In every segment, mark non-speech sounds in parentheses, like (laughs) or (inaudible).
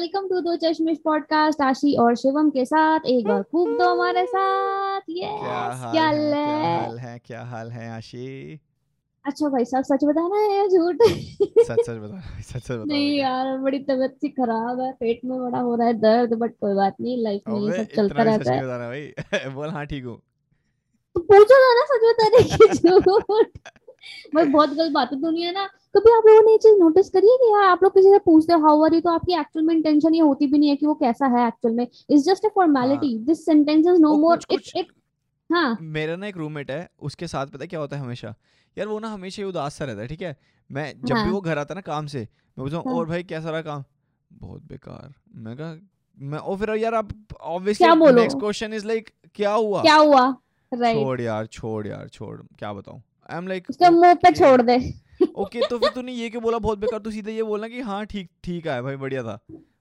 Welcome to दो Chashmish podcast आशी और शिवम के साथ एक बार खूब दो हमारे साथ। क्या हाल क्या है क्या हाल है क्या हाल है आशी? अच्छा भाई साहब सच बताना है या झूठ? सच सच बता सच सच बता नहीं यार बड़ी तबीयत सी खराब है पेट में बड़ा हो रहा है दर्द बट कोई बात नहीं लाइफ में ये सब चलता सच रहता है। बताना भाई। (laughs) बोल हाँ ठीक हूँ। तो पूछो ना सच बताने की झूठ। (laughs) भाई बहुत गलत बात है दुनिया ना कभी आप लोगों ने ये चीज़ नोटिस करी है कि यार आप लोग किसी से पूछते हो हाउ आर यू तो आपकी एक्चुअल में इंटेंशन ये होती भी नहीं है कि वो कैसा है एक्चुअल में। It's just a formality this sentence is no more कुछ- इट कुछ- इट हाँ। मेरा ना एक रूममेट है उसके साथ पता है क्या होता है हमेशा? यार वो ना हमेशा ही उदास सा रहता है ठीक है? मैं जब भी हाँ। वो घर आता है ना काम से मैं पूछता हूँ हाँ। और भाई कैसा रहा काम? बहुत बेकार। मैं कहा मैं और फिर यार आप obviously next question is like क्या हुआ? क्या हुआ? राइट छोड़ यार छोड़ यार छोड़। क्या बताऊँ? आई एम लाइक उसके मुँह पे छोड़ दे। ओके तो फिर तूने ये क्यों बोला? बहुत बेकार तू सीधे ये बोलना कि हाँ ठीक ठीक है भाई बढ़िया था।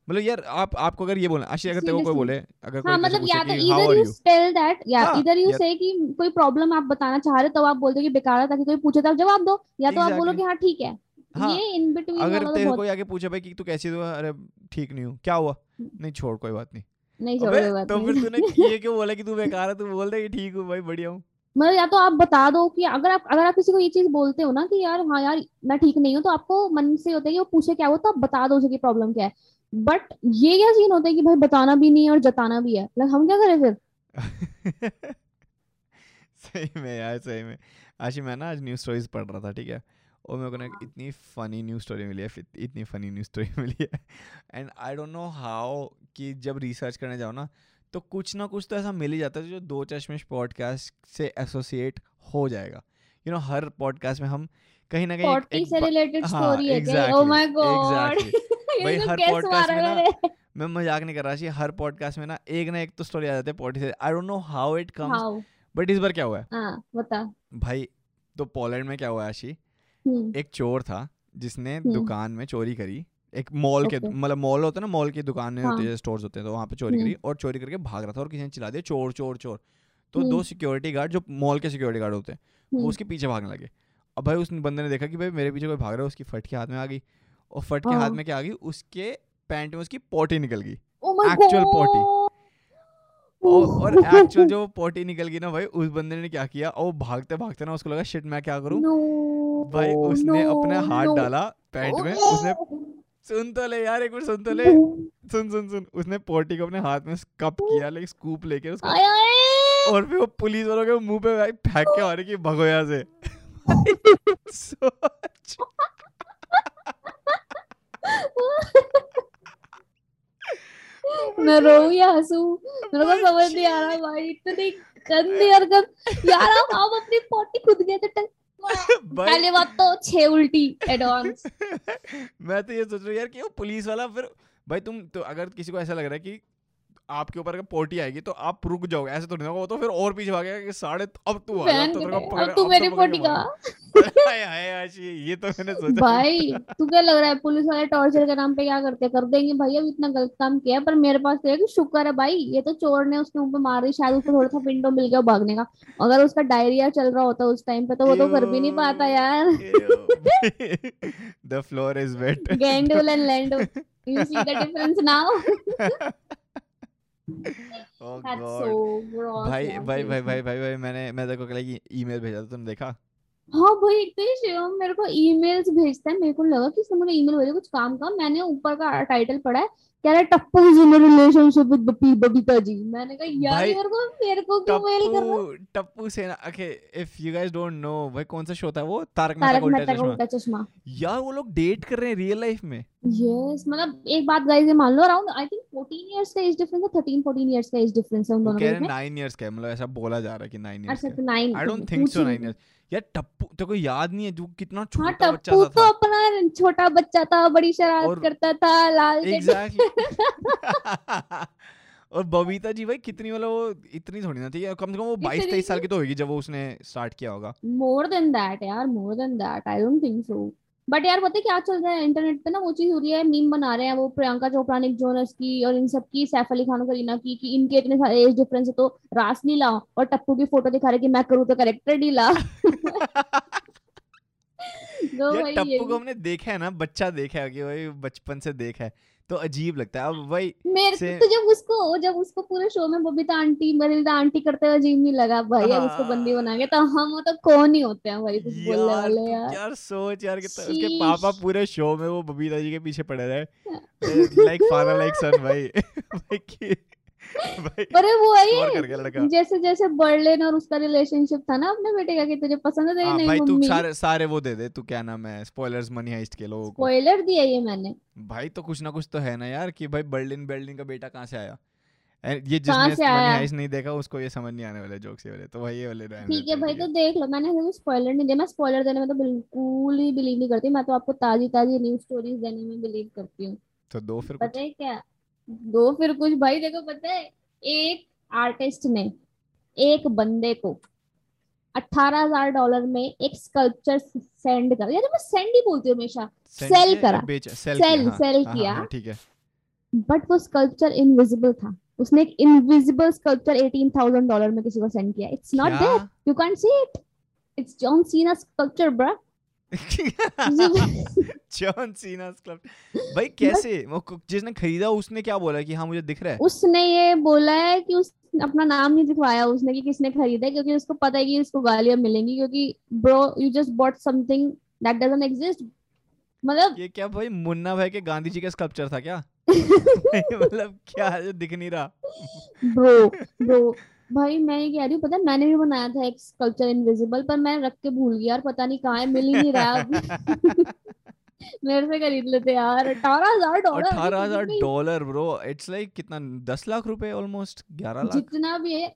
मतलब यार आप आपको अगर ये बोलना आशी अगर तेरे को कोई बोले अगर कोई हाँ तुझसे मतलब या तो इधर यू टेल दैट या इधर यू से कि कोई प्रॉब्लम आप बताना चाह रहे हो तो आप बोलते हो कि बेकार है ताकि कोई पूछे तो आप जवाब दो। या तो आप बोलो कि हाँ ठीक है। हाँ, ये इन बिटवीन अगर तो तेरे कोई आगे पूछे भाई कि तू कैसी हो अरे ठीक नहीं हूँ। क्या हुआ? नहीं छोड़ कोई बात नहीं। नहीं छोड़ो बात तो फिर नहीं तूने ये क्यों बोला कि तू बेकार है? तू बोल दे कि ठीक हूँ भाई बढ़िया हूँ। मतलब या तो आप बता दो कि अगर आप अगर आप किसी को ये चीज़ बोलते हो ना कि यार हाँ यार मैं ठीक नहीं हूँ तो आपको मन से होता है कि वो पूछे क्या हो तो आप बता दो उसे प्रॉब्लम क्या है। बट ये क्या सीन होता है कि भाई बताना भी नहीं है और जताना भी है। Like, हम क्या करें फिर? (laughs) सही में यार सही में। आशी मैं ना आज न्यूज़ स्टोरीज पढ़ रहा था ठीक है? और मेरे को ना इतनी फनी न्यूज़ स्टोरी मिली है इतनी फनी न्यूज़ स्टोरी मिली है। And I don't know how कि जब रिसर्च करने जाओ ना तो कुछ ना कुछ तो ऐसा मिल ही जाता है जो दो चश्मिश पॉडकास्ट से एसोसिएट हो जाएगा। यू you नो know, हर पॉडकास्ट में हम कहीं ना कहीं से रिलेटेड हाँ, स्टोरी है क्या? ओ माय गॉड भाई, हर मारा में ना मैं मज़ाक नहीं कर रहा चाहिए हर पॉडकास्ट में ना एक ना एक तो स्टोरी आ जाती है पॉटी से। I don't know how it comes but इस बार क्या हुआ है? हाँ बता। भाई तो पोलैंड में क्या हुआ है आशी हम्म। एक चोर था जिसने हम्म। दुकान में चोरी करी। एक मॉल के Okay. मतलब मॉल होता है ना मॉल की दुकानें होती हाँ। है स्टोर्स होते हैं तो वहाँ पे चोरी हम्म। करी और चोरी करके भाग रहा था और किसी ने चिल्ला दिया चोर चोर चोर तो हम्म। दो सिक्योरिटी गार्ड जो मॉल के सिक्योरिटी गार्ड होते हैं वो हम्म, उसके पीछे भागने लगे अब भाई उस बंदे ने देखा कि भाई मेरे पीछे कोई भाग रहा है उसकी फट के हाथ में आ गई और फट के हाथ हाँ। में क्या आ गई उसके पैंट में उसकी पोटी निकल गई माय actual potty. और एक्चुअल (laughs) जो पोटी निकल गई ना भाई उस बंदे ने क्या किया और भागते भागते ना उसको लगा शिट मैं क्या करूँ भाई उसने अपना हाथ डाला पैंट में उसने सुन तो ले यार एक बार सुन तो ले। सुन सुन सुन। उसने पोटी को अपने हाथ में कप किया लाइक स्कूप लेके उसको। और फिर वो पुलिस वालों के मुँह पे भाई फेंक के मारे कि भगो यहाँ से मैं रोऊं या हंसू? मेरे को समझ नहीं आ रहा भाई इतनी गंदी हरकत यार आप आप अपनी पोटी खुद गए थे (laughs) पहले बात तो छह उल्टी एडवांस (laughs) मैं तो ये सोच रहा हूँ यार कि वो पुलिस वाला फिर भाई तुम तो अगर किसी को ऐसा लग रहा है कि आपके ऊपर अगर पोटी आएगी तो आप रुक जाओगे ऐसे तो नहीं होगा वो तो फिर और पीछे भागेगा कि साढ़े अब तू आ अब तो अब तू मेरी पोटी के। (laughs) ये तो मैंने सोचा। भाई तू क्या लग रहा है पुलिस वाले टॉर्चर के नाम पे क्या करते कर देंगे भाई अब इतना गलत काम किया पर मेरे पास तो है कि शुक्र है भाई ये तो चोर ने उसके पे मार दी शायद उसको थोड़ा सा विंडो मिल गया भागने का। अगर उसका डायरिया चल रहा होता उस टाइम पे तो वो तो कर भी नहीं पाता यार। द फ्लोर इज़ वेट गैंडुल एंड लैंडो now? (laughs) Oh god. so gross भाई भाई भाई. भाई भाई भाई मैंने मैं तेरे को कल ईमेल भेजा था तुमने देखा? हाँ भाई एक तो ये शिवम मेरे को ईमेल्स भेजता है। मेरे को लगा कि इसने मुझे ईमेल भेजा कुछ काम का मैंने ऊपर का टाइटल पढ़ा है कह रहा है Tappu is in relationship with Bappi Babita ji. मैंने कहा यार भाई, मेरे को मेरे को क्यों मेल कर रहा है Tappu Tappu Sena okay if you guys don't know भाई कौन सा शो था वो? तारक मेहता का उल्टा चश्मा। यार वो लोग डेट कर रहे हैं रियल लाइफ में। यस मतलब एक बात गाइस ये मान लो अराउंड आई थिंक 14 इयर्स का एज डिफरेंस है 13 14 इयर्स का एज डिफरेंस है उन दोनों कह रहे में। नाइन इयर्स का मतलब ऐसा बोला जा रहा है कि नाइन इयर्स अच्छा तो 9 I don't think so nine years यार टप्पू तेरे को याद नहीं है जो कितना छोटा हाँ बच्चा सा तो अपना छोटा बच्चा था बड़ी शरारत करता था लाल एग्जैक्टली (laughs) और बबीता जी भाई कितनी मतलब वो इतनी थोड़ी ना थी। कम से कम वो बाईस तेईस साल की तो होगी जब वो उसने स्टार्ट किया होगा। मोर देन दैट यार more than that I don't think so but यार पता है क्या चल रहा है इंटरनेट पे ना? वो चीज़ हो रही है मीम बना रहे हैं वो प्रियंका चोपड़ा निक जोनस की और इन सब की सैफ अली खान करीना की कि इनके इतने सारे एज डिफरेंस है तो रास रासलीला और टप्पू की फ़ोटो दिखा रहे कि मैं करूँ तो करेक्टर ढीला तो (laughs) यार टप्पू को हमने देखा है ना बच्चा देखा है कि भाई बचपन से देखा है तो अजीब लगता है। अब भाई मेरे से तो जब उसको जब उसको पूरे शो में बबीता आंटी बबीता आंटी करते हुए अजीब नहीं लगा भाई अब उसको बंदी बना के तो हम तो कौन ही होते हैं भाई कुछ बोलने वाले यार। यार सोच यार कितना उसके पापा पूरे शो में वो बबीता जी के पीछे पड़े रहे। लाइक फादर लाइक सन भाई। (laughs) भाई (laughs) अरे वो है जैसे जैसे बर्लिन और उसका रिलेशनशिप था ना अपने बेटे का कि तुझे पसंद है तेरी हाँ भाई तू सारे सारे वो दे दे तू क्या नाम है स्पॉयलर्स मनी हाइस्ट के लोगों को। स्पॉइलर दिया ये मैंने। भाई तो कुछ ना कुछ तो है ना यार कि भाई बर्लिन बर्लिन का बेटा कहाँ से आया? ये जिसने से मनी हाइस्ट नहीं देखा उसको ये समझ नहीं आने वाले जोक्स ये वाले तो भाई ये वाले ठीक है भाई तो देख लो मैंने कोई स्पॉइलर नहीं दिया मैं स्पॉइलर देने में तो बिल्कुल ही बिलीव नहीं करती मैं तो आपको ताजी ताजी न्यूज़ स्टोरीज देने में बिलीव करती हूँ। तो दो फिर पता है क्या? दो फिर कुछ भाई देखो पता है एक आर्टिस्ट ने एक बंदे को अठारह हज़ार डॉलर में एक स्कल्पचर सेंड कर। यार मैं सेंड ही बोलती हूँ हमेशा। सेल करा। सेल सेल किया हाँ सेल हाँ हाँ किया। हाँ ठीक है। बट वो स्कल्पचर इनविजिबल था। उसने एक invisible sculpture eighteen thousand dollar में किसी को सेंड किया। It's not there you can't see it it's John Cena sculpture bra (laughs) John Cena club भाई कैसे? वो जिसने खरीदा उसने क्या बोला कि हाँ मुझे दिख रहा है? उसने ये बोला है कि उस अपना नाम नहीं दिखवाया उसने कि किसने खरीदा है क्योंकि उसको पता है कि उसको गालियाँ मिलेंगी क्योंकि bro you just bought something that doesn't exist मतलब ये क्या भाई मुन्ना भाई के गांधी जी का स्कल्पचर था क्या? (laughs) (laughs) मतलब क्या है जो दिख नहीं रहा। ब्रो ब्रो भाई मैं ये कह रही हूँ पता है मैंने भी बनाया था एक स्कल्पचर इनविजिबल पर मैं रख के भूल गया यार पता नहीं कहाँ है मिल ही नहीं रहा अब (laughs) मेरे से खरीद लेते यार अठारह हज़ार डॉलर। अठारह हज़ार डॉलर ब्रो इट्स लाइक कितना दस लाख रुपए ऑलमोस्ट ग्यारह लाख। जितना भी है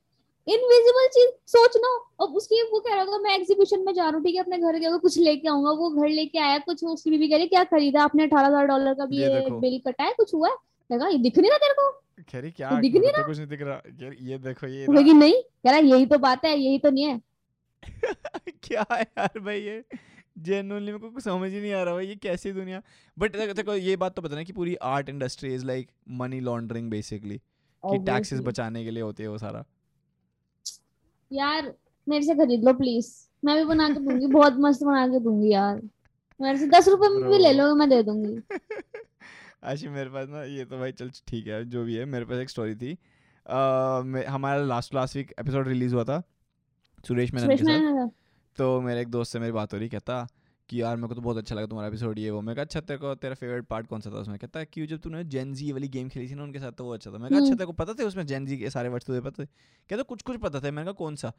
इनविजिबल चीज़ सोचना अब उसकी वो कह रहा था मैं एग्जीबिशन में जा रहा हूँ ठीक है अपने घर के कुछ लेके आऊँगा वो घर लेके आया कुछ उसकी बीवी कह रही क्या खरीदा आपने? अठारह हज़ार डॉलर का भी ये बिल कटा है कुछ हुआ है? लगा ये दिख नहीं रहा तेरे को? कह रही क्या तो दिख नहीं तो कुछ नहीं दिख रहा। ये देखो ये कि नहीं कह रहा यही तो बात है यही तो नहीं है। (laughs) क्या है यार भाई ये? जेन्युइनली मेरे को कुछ समझ ही नहीं आ रहा भाई ये कैसी दुनिया? बट (laughs) देखो ये बात तो पता ना कि पूरी art industry is like money laundering basically कि टैक्सेस बचाने के लिए होते हैं वो सारा। यार मेरे से खरीद लो प्लीज़ मैं भी बना के दूँगी बहुत मस्त बना के दूँगी यार। मेरे से दस रुपए में भी ले लो मैं दे दूँगी। (laughs) आशी मेरे पास ना ये तो भाई चल ठीक है जो भी है मेरे पास एक स्टोरी थी। हमारा last last week episode release हुआ था सुरेश मेनन के साथ। तो मेरे एक दोस्त से मेरी बात हो रही कहता कि यार मेरे को तो बहुत अच्छा लगा तुम्हारा एपिसोड ये वो। मैं कहा अच्छा तेरे को तेरा फेवरेट पार्ट कौन सा था उसमें? कहता है कि जब तूने जेन जी वाली गेम खेली थी ना उनके साथ तो वो अच्छा था। मैं कहा अच्छा हम्म। तेरे को पता था उसमें जेन जी के सारे वर्ड्स तुझे पता थे? कहता कुछ कुछ पता था। मैंने कहा कौन सा?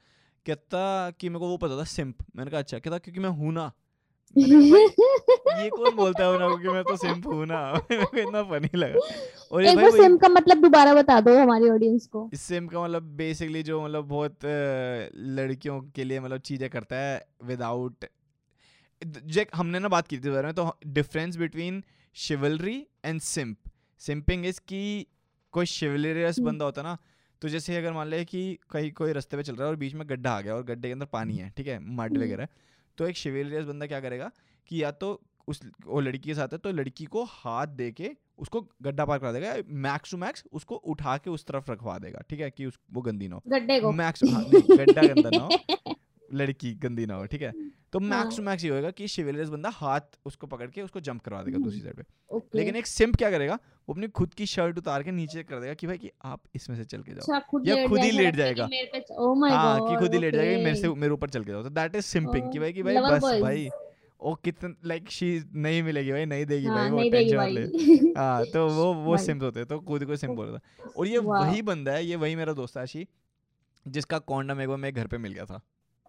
कहता कि मेरे को वो पता था सिंप मैंने कहा अच्छा। कहता क्योंकि मैं हूँ ना मैंने कहा, "भाई, (laughs) ये कौन बोलता है ना क्योंकि मैं तो सिंप हूँ ना। (laughs) इतना फनी लगा। और ये एक बार वही- सिम का मतलब दोबारा बता दो हमारी ऑडियंस को। इस सिम का मतलब बेसिकली जो मतलब बहुत लड़कियों के लिए मतलब चीज़ें करता है विदाउट जो हमने ना बात की थी बारे में तो difference between chivalry and simp simping is की कोई शिवलरियस हम्म। बंदा होता ना तो जैसे अगर मान ले कि कहीं कोई रास्ते पे चल रहा है और बीच में गड्ढा आ गया और गड्ढे के अंदर पानी है ठीक है मड हम्म। वगैरह तो एक शिवेलियस बंदा क्या करेगा कि या तो उस वो लड़की के साथ है तो लड़की को हाथ दे के उसको गड्ढा पार करा देगा मैक्स टू मैक्स उसको उठा के उस तरफ़ रखवा देगा ठीक है कि उस वो गंदी ना हो। गड्ढे को। मैक्स हाँ, गड्ढा गंदा ना हो। (laughs) लड़की गंदी ना हो ठीक है? तो मैक्स हाँ। टू मैक्स ये होएगा कि शिवलियस बंदा हाथ उसको पकड़ के उसको जंप करवा देगा दूसरी साइड पे। लेकिन एक सिंप क्या करेगा वो अपनी खुद की शर्ट उतार के नीचे कर देगा कि भाई कि आप इसमें से चल के जाओ। अच्छा खुद या खुद ही लेट जाएगा। माय हाँ कि खुद ही लेट जाएगा मेरे से मेरे ऊपर चल के जाओ। तो दैट इज़ सिंपिंग कि भाई कि भाई बस भाई ओ कितन लाइक शी नहीं मिलेगी भाई नहीं देगी भाई हाँ वो टेंशन ले भाई। (laughs) हाँ तो वो वो भाई। सिम्स होते हैं तो खुद को सिम बोल रहा था और ये वही बंदा है ये वही मेरा दोस्त है आशी जिसका कॉन्डम एक बार मेरे घर पे मिल गया था।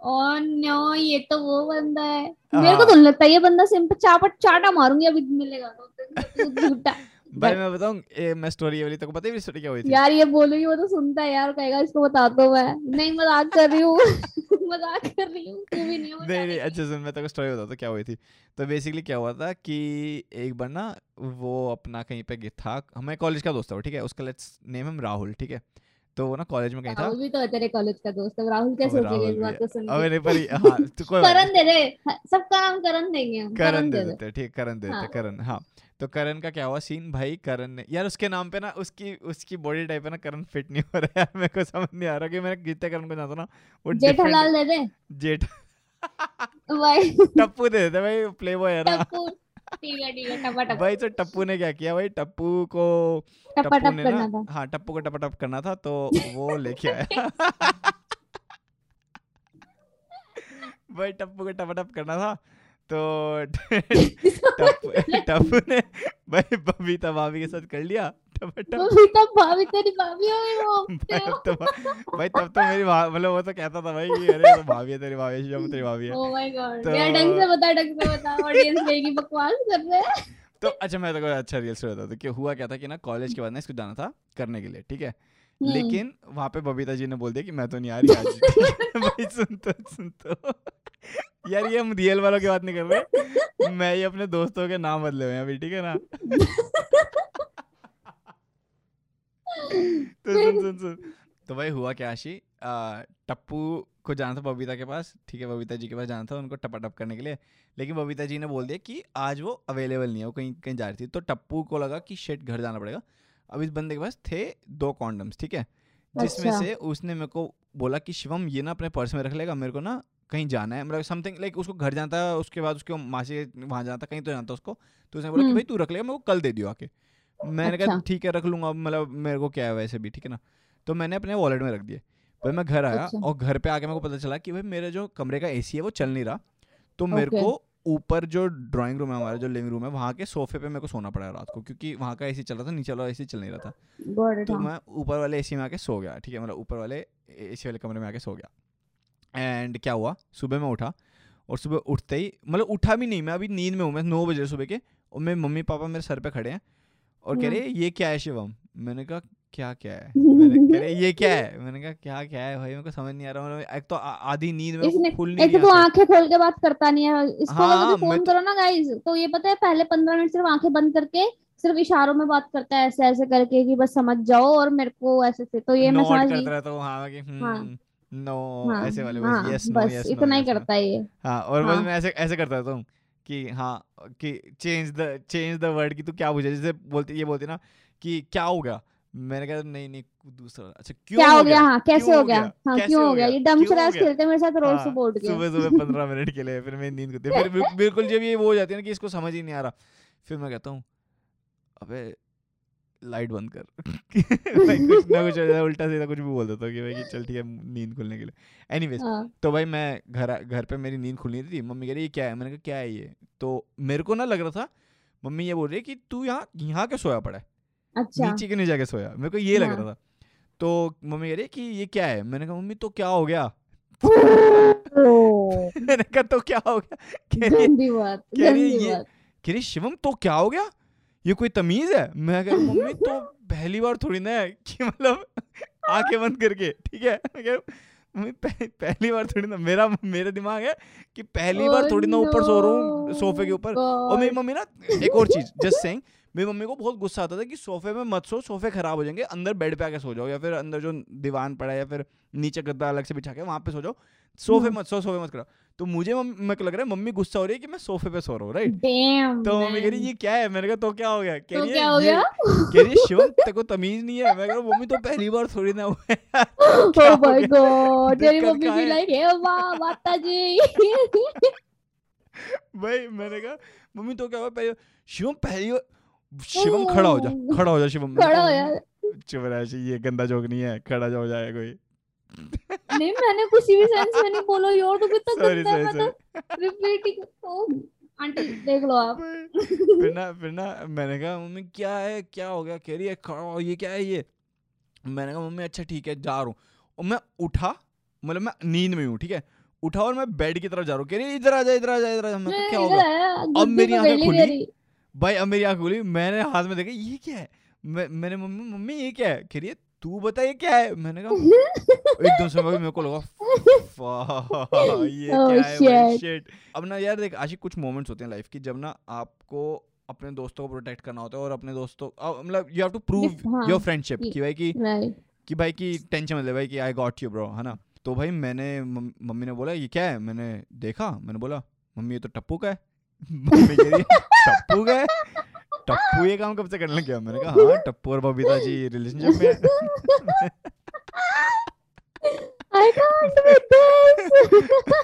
नो ये तो वो बंदा है। मेरे को हाँ। तो नहीं लगता ये बंदा सिम पे चापट चाटा मारूँगी अभी मिलेगा तो झूठा (laughs) भाई मैं बताऊँ ए, मैं स्टोरी वाली तेरे को पता है मेरी स्टोरी क्या हुई थी? यार ये बोलूँगी वो तो सुनता है यार कहेगा इसको बता दो मैं। नहीं मज़ाक कर रही हूँ। (laughs) मज़ाक कर रही हूँ तू भी नहीं है नहीं नहीं अच्छा सुन मैं तेरे को स्टोरी बताता हूँ क्या हुई थी। तो बेसिकली क्या हुआ था कि एक बार ना वो अपना कहीं पे था हमें कॉलेज का दोस्त था ठीक है? उसका लेट्स नेम हम राहुल ठीक है? तो वो ना कॉलेज में। कहीं था। राहुल भी तो है तेरे कॉलेज का दोस्त अब राहुल क्या सोचेगा इस बात है। को सुन अबे नहीं पर हाँ तो कोई करण दे दे हाँ, सबका नाम करण देंगे हम करण दे दे देते ठीक करण दे देते हाँ। करण हाँ। तो करण का क्या हुआ? सीन भाई करण ने यार उसके नाम पे ना उसकी उसकी बॉडी टाइप है ना करण फिट नहीं हो रहा है। यार (laughs) मेरे को समझ नहीं आ रहा कि मैं जितने करण को जानता ना वो जेठालाल दे दे। जेठ (laughs) भाई। टप्पू दे देते भाई प्ले बॉय है ना। टप्पू ठीक है ठीक है टपा टप भाई तो टप्पू ने क्या किया भाई? टप्पू को टपा टप्पू टप करना था। हाँ टप्पू को टपा टप करना था तो वो लेके आया। (laughs) भाई टप्पू को टपा टप करना था। तो (laughs) टप्पू ने भाई बबीता भाभी के साथ कर लिया। (laughs) भाभी तेरी हो गई वो। (laughs) भाई अब तो भाई तब तो मेरी मतलब वो तो कहता था भाई कि अरे तो भाभी है तेरी भाभी है तेरी भाभी है। ओ माय गॉड तो- यार ढंग से बता ढंग से बता ऑडियंस कहेगी बकवास कर रहे हैं। तो अच्छा मैं तो अच्छा रियल स्टोरी बताता कि हुआ क्या था कि ना कॉलेज के बाद ना इसको जाना था करने के लिए ठीक है? हम्म। लेकिन वहाँ पे बबीता जी ने बोल दिया कि मैं तो नहीं आ रही आज। भाई सुन तो सुन तो। यार ये हम रियल वालों की बात नहीं कर रहे। मैं ये अपने दोस्तों के नाम बदले हुए हैं अभी ठीक है ना? तो सुन सुन सुन। तो भाई हुआ क्या आशी? टप्पू को जाना था बबीता के पास ठीक है बबीता जी के पास जाना था उनको टपा टप करने के लिए। लेकिन बबीता जी ने बोल दिया कि आज वो अवेलेबल नहीं है वो कहीं कहीं जा रही थी। तो टप्पू को लगा कि शेट घर जाना पड़ेगा। अब इस बंदे के पास थे दो कॉन्डम्स ठीक है? जिसमें अच्छा। से उसने मेरे को बोला कि शिवम ये ना अपने पर्स में रख लेगा मेरे को ना कहीं जाना है मतलब समथिंग लाइक उसको घर जाता है उसके बाद उसके मासी वहाँ जाना था कहीं तो जाना था उसको तो उसने बोला कि हम्म। भाई तू रख लेगा मेरे को कल दे दियो आके। मैंने कहा अच्छा। ठीक है रख लूँगा मतलब मेरे को क्या है वैसे भी ठीक है ना? तो मैंने अपने वॉलेट में रख दिए। भाई मैं घर आया अच्छा। और घर पे आके मेरे को पता चला कि भाई मेरे जो कमरे का एसी है वो चल नहीं रहा। तो मेरे को ऊपर जो ड्राइंग रूम है हमारा जो लिविंग रूम है वहाँ के सोफे पे मेरे को सोना पड़ा रात को क्योंकि वहाँ का एसी चल रहा था नीचे वाला एसी चल नहीं रहा था। तो मैं ऊपर वाले एसी में आके सो गया ठीक है? मतलब ऊपर वाले एसी वाले कमरे में आके सो गया। एंड क्या हुआ? सुबह मैं उठा और सुबह उठते ही मतलब उठा भी नहीं मैं अभी नींद में हूँ मैं नौ बजे सुबह के और मेरे मम्मी पापा मेरे सर पे खड़े हैं और कह। रहे ये क्या है शिवम? मैंने कहा क्या क्या है? मैंने कह रहे ये क्या है? मैंने कहा क्या क्या है भाई? मेरे को समझ नहीं आ रहा मतलब एक तो आधी नींद में खुल नहीं एक तो आँखें। खोल के बात करता नहीं है इसको हाँ, मैं फ़ोन तो- करो ना गाइस तो ये पता है पहले पंद्रह मिनट सिर्फ़ आँखें बंद करके सिर्फ़ इशारों में बात करता है ऐसे ऐसे करके कि बस समझ जाओ और मेरे को ऐसे से तो ये मैं समझ गई। हूँ नो हाँ ऐसे वाले बस यस नो यस इतना ही करता है ये। हाँ और बस हाँ। मैं ऐसे ऐसे करता रहता हूँ कि हाँ कि change the change the word कि तू क्या पूछे? जैसे बोलती ये बोलती ना कि क्या हो गया? मैंने कहा नहीं नहीं दूसरा अच्छा क्यों क्या हो गया? हाँ कैसे हो गया? हाँ क्यों हो गया? ये डम हो शराज खेलते मेरे साथ रोज हाँ, बोर्ड के सुबह सुबह पंद्रह मिनट के लिए फिर मेरी नींद खुलती है। फिर बिल्कुल जब ये वो हो जाती है ना कि इसको समझ ही नहीं आ रहा फिर मैं कहता हूँ अबे लाइट बंद कर। (laughs) भाई कुछ ना कुछ उल्टा सीधा कुछ भी बोल देता कि भाई चल ठीक है नींद खुलने के लिए। एनीवेज हाँ। तो भाई मैं घर घर पे मेरी नींद खुलनी थी मम्मी कह रही ये क्या है? मैंने कहा क्या है ये? तो मेरे को ना लग रहा था मम्मी ये बोल रही है कि तू यहाँ यहाँ के सोया पड़ा है? अच्छा। नीचे के नहीं जाके सोया। मेरे को ये लग हाँ। रहा था। तो मम्मी कह रही कि ये क्या है? मैंने कहा मम्मी तो क्या हो गया? (laughs) (laughs) मैंने कहा तो क्या हो गया? कह रही कह रही शिवम तो क्या हो गया? ये कोई तमीज है? मैं कह रहा मम्मी तो (laughs) पहली बार थोड़ी ना है कि मतलब आँखें बंद करके ठीक है? मैं मम्मी पह, पहली बार थोड़ी ना मेरा मेरा दिमाग है कि पहली बार थोड़ी ना ऊपर सो रहा हूँ सोफे के ऊपर। और मेरी मम्मी ना एक और चीज़ जस्ट सेइंग मेरी मम्मी को बहुत गुस्सा आता था कि सोफे में मत सो सोफे खराब हो जाएँगे अंदर बेड पे आके सो जाओ या फिर अंदर जो दीवान पड़ा है या फिर नीचे गद्दा अलग से बिछा के वहाँ पे सो जाओ। सोफे हम्म। मत सो सोफे मत करो। तो मुझे मेरे को लग रहा है मम्मी गुस्सा हो रही है कि मैं सोफे पे सो रहा हूँ राइट तो मम्मी कह रही ये क्या है? मैंने कहा तो क्या हो गया? कह तो रही क्या है कह रही शिवम तेरे को तमीज नहीं है? मैं कह रहा मम्मी तो पहली बार थोड़ी ना हुआ है। (laughs) (laughs) Oh हो my गया? God, तेरी मम्मी भी लाइक है वाह माता जी (laughs) भाई मैंने कहा मम्मी तो क्या हुआ? पहले शिवम पहली शिवम खड़ा हो जा खड़ा हो जा शिवम खड़ा हो जा। चुप रहा ये गंदा जोक नहीं है खड़ा जो हो जाए कोई। (laughs) नहीं मैंने किसी भी सेंस में नहीं बोला यार तो कितना गंदा है सॉरी मैं तो रिपीटिंग ओ आंटी देख लो आप। (laughs) फिर ना फिर ना मैंने कहा मम्मी क्या है? क्या हो गया? कह रही है खड़ा ये क्या है ये? मैंने कहा मम्मी अच्छा ठीक है जा रहा हूँ। और मैं उठा मतलब मैं नींद में हूँ ठीक है? उठा और मैं बेड की तरफ़ जा रहा हूँ। कह रही इधर आ जा इधर आ जा इधर आ जा। मैं क्या हो गया? अब मेरी आँखें खुली। भाई अब मेरी आँख खुली। मैंने हाथ में देखा ये क्या है? मैंने मम्मी मम्मी ये क्या है? कह रही है तू बता ये क्या है? मैंने कहा (laughs) एकदम से मेरे को लगा (laughs) ये Oh, क्या है भाई? शिट अब ना यार देख आशिक कुछ मोमेंट्स होते हैं लाइफ की जब ना आपको अपने दोस्तों को प्रोटेक्ट करना होता है और अपने दोस्तों मतलब यू हैव टू प्रूव हाँ, योर फ्रेंडशिप कि- भाई की कि भाई की टेंशन मत ले भाई कि आई गॉट यू ब्रो है ना? तो भाई मैंने मम्मी ने बोला ये क्या है? मैंने देखा मैंने बोला मम्मी ये तो टप्पू का है. (laughs) मम्मी कह रही है टप्पू का है? टप्पू ये काम कब से करने लग गया मैंने कहा हाँ टप्पू और बबीता जी रिलेशनशिप में (laughs) है I can't with this.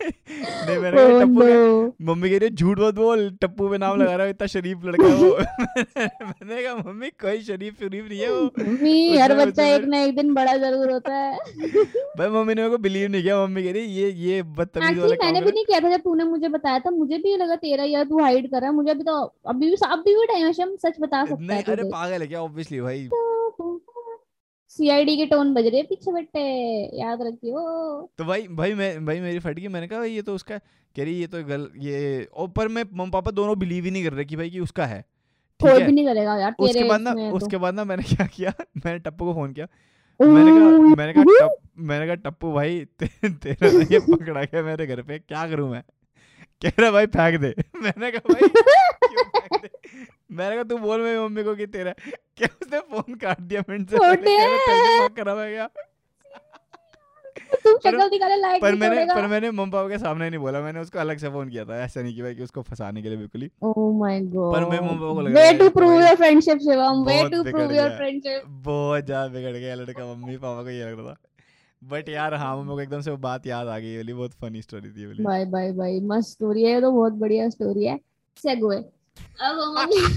नहीं मैंने कहा Oh टप्पू के no. मम्मी कह रही झूठ मत बोल टप्पू पे नाम लगा रहा है इतना शरीफ लड़का है वो। (laughs) मैंने कहा मम्मी कोई शरीफ शरीफ नहीं है वो। मम्मी हर बच्चा एक फिर- ना एक दिन बड़ा ज़रूर होता है। (laughs) भाई मम्मी ने मेरे को बिलीव नहीं किया। मम्मी कह रही ये ये बदतमीज वाला मैंने भी नहीं किया था जब तूने मुझे बताया था। मुझे भी लगा तेरा यार तू हाइड कर रहा है। मुझे अभी तो अभी भी अभी भी टाइम है सच बता सकता है तू अरे पागल है क्या ऑब्वियसली भाई। सीआईडी के टोन बज रहे पीछे बेटे याद रखियो। तो भाई भाई मैं भाई मेरी फट गई मैंने कहा भाई ये तो उसका कह रही ये तो गल ये और पर मैं मम्मी पापा दोनों बिलीव ही नहीं कर रहे कि भाई कि उसका है। कोई है? भी नहीं करेगा यार उसके बाद ना तो। उसके बाद ना मैंने क्या किया (laughs) मैंने टप्पू को फ़ोन किया। मैंने कहा मैंने कहा टप, मैंने कहा टप्पू भाई तेरा ये पकड़ा गया मेरे घर पे क्या करूँ मैं? कह रहा भाई फेंक दे। (laughs) मैंने कहा भाई क्यों फेंक दे? (laughs) मैंने कहा तू बोल मेरी मम्मी को कि तेरा (laughs) क्या उसने फ़ोन काट दिया मिनट से? खराब है क्या पर- मैंने पर मैंने मम्मी पापा के सामने नहीं बोला। मैंने उसको अलग से फ़ोन किया था। ऐसा नहीं कि भाई कि उसको फंसाने के लिए बिल्कुल ही। ओह माय गॉड पर मेरे मम्मी पापा को लग way to prove your friendship Shivam way to prove your friendship बहुत ज़्यादा बिगड़ गया लड़का। मम्मी पापा को ये लग रहा था। बट यार हाँ मम्मी को एकदम से वो बात याद आ गई वाली बहुत फनी स्टोरी थी वाली। बाय बाय बाय मस्त स्टोरी है ये तो बहुत बढ़िया स्टोरी है। सेगवे अब मम्मी (laughs)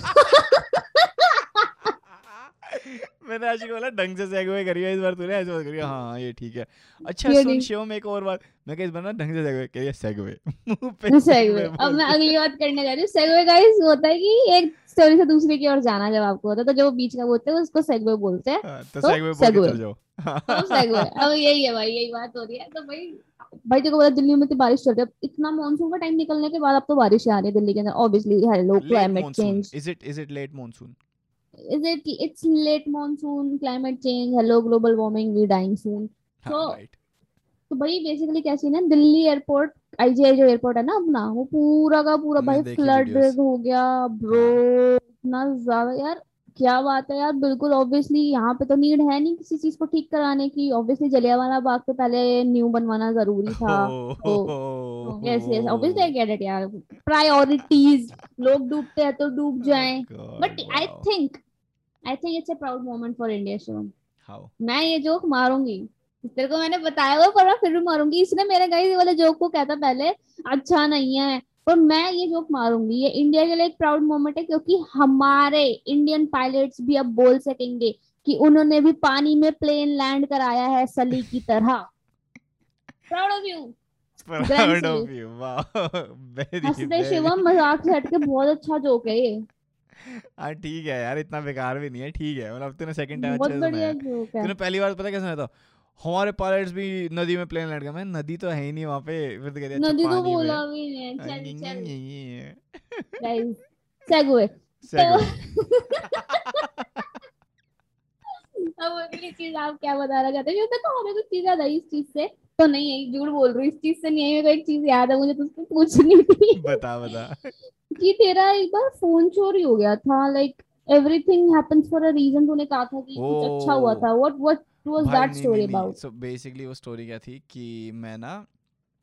(laughs) (laughs) मैंने को बोला ढंग से सेगवे करिए इस बार तूने ऐसे मत करिए हाँ हाँ ये ठीक है। अच्छा सुन शिवम एक और बात। मैं कहा इस बार ना ढंग से सेगवे करिए सेगवे मुँह पे सेगवे अब मैं अगली बात करने जा रही हूँ। सेगवे गाइस होता है कि एक स्टोरी से दूसरे की ओर जाना जब आपको होता है तो जो बीच का बोलते हैं उसको सेगवे बोलते हैं। हाँ, तो तो सेगवे बोल के चल जाओ। तो सेगवे अब यही है भाई यही बात हो रही है। तो भाई भाई देखो बोला दिल्ली में तो बारिश चल रही है। इतना मानसून का टाइम निकलने के बाद अब तो बारिश आ रही है दिल्ली के अंदर। Obviously hello climate change is it is it late monsoon is it it's late monsoon climate change hello global warming we dying soon. हाँ So, तो भाई बेसिकली क्या सीन है? दिल्ली एयरपोर्ट आईजीआई जो एयरपोर्ट है ना अपना वो पूरा का पूरा भाई फ्लड हो गया ब्रो इतना ज़्यादा यार क्या बात है यार बिल्कुल ऑब्वियसली यहाँ पे तो नीड है नहीं किसी चीज़ को ठीक कराने की। ऑब्वियसली जलियावाला बाग पे पहले न्यू बनवाना ज़रूरी था। Yes yes obviously I get it यार। प्रायोरिटीज लोग डूबते हैं तो डूब जाएँ। But I think I think it's a proud moment for India Shivam how मैं ये जोक मारूँगी। तेरे को मैंने बताया हुआ पर मैं फिर भी मारूँगी। इसने मेरे गाइस वाले जोक को कहता पहले अच्छा नहीं है। पर मैं ये जोक मारूँगी। ये इंडिया के लिए एक प्राउड मोमेंट है क्योंकि हमारे इंडियन पायलट्स भी अब बोल सकेंगे कि उन्होंने भी पानी में प्लेन लैंड कराया है सली की तरह। Proud of you proud of you wow Shivam मज़ाक से हटके बहुत अच्छा जोक है ये। हाँ ठीक है यार इतना बेकार भी नहीं है ठीक है। मतलब तूने सेकंड टाइम अच्छे से तूने पहली बार पता कैसे था? हमारे पायलट्स भी नदी में प्लेन लैंड कर मैं नदी तो है ही नहीं वहाँ पे। फिर तो कह रही अच्छा नदी तो बोला भी नहीं हाँ, चल चल। Guys segue Segue. अब अगली चीज़ आप क्या बताना चाहते हैं? तो हमें कुछ चीज़ याद आई इस चीज़ से। तो नहीं है झूठ बोल रही इस चीज़ से नहीं है मेरे को एक चीज़ याद है मुझे तुझसे पूछनी थी। बता बता। कि तेरा एक बार फ़ोन चोरी हो गया था like everything happens for a reason तूने कहा था कि कुछ अच्छा हुआ था। What what was that story about so basically वो स्टोरी क्या थी कि मैं ना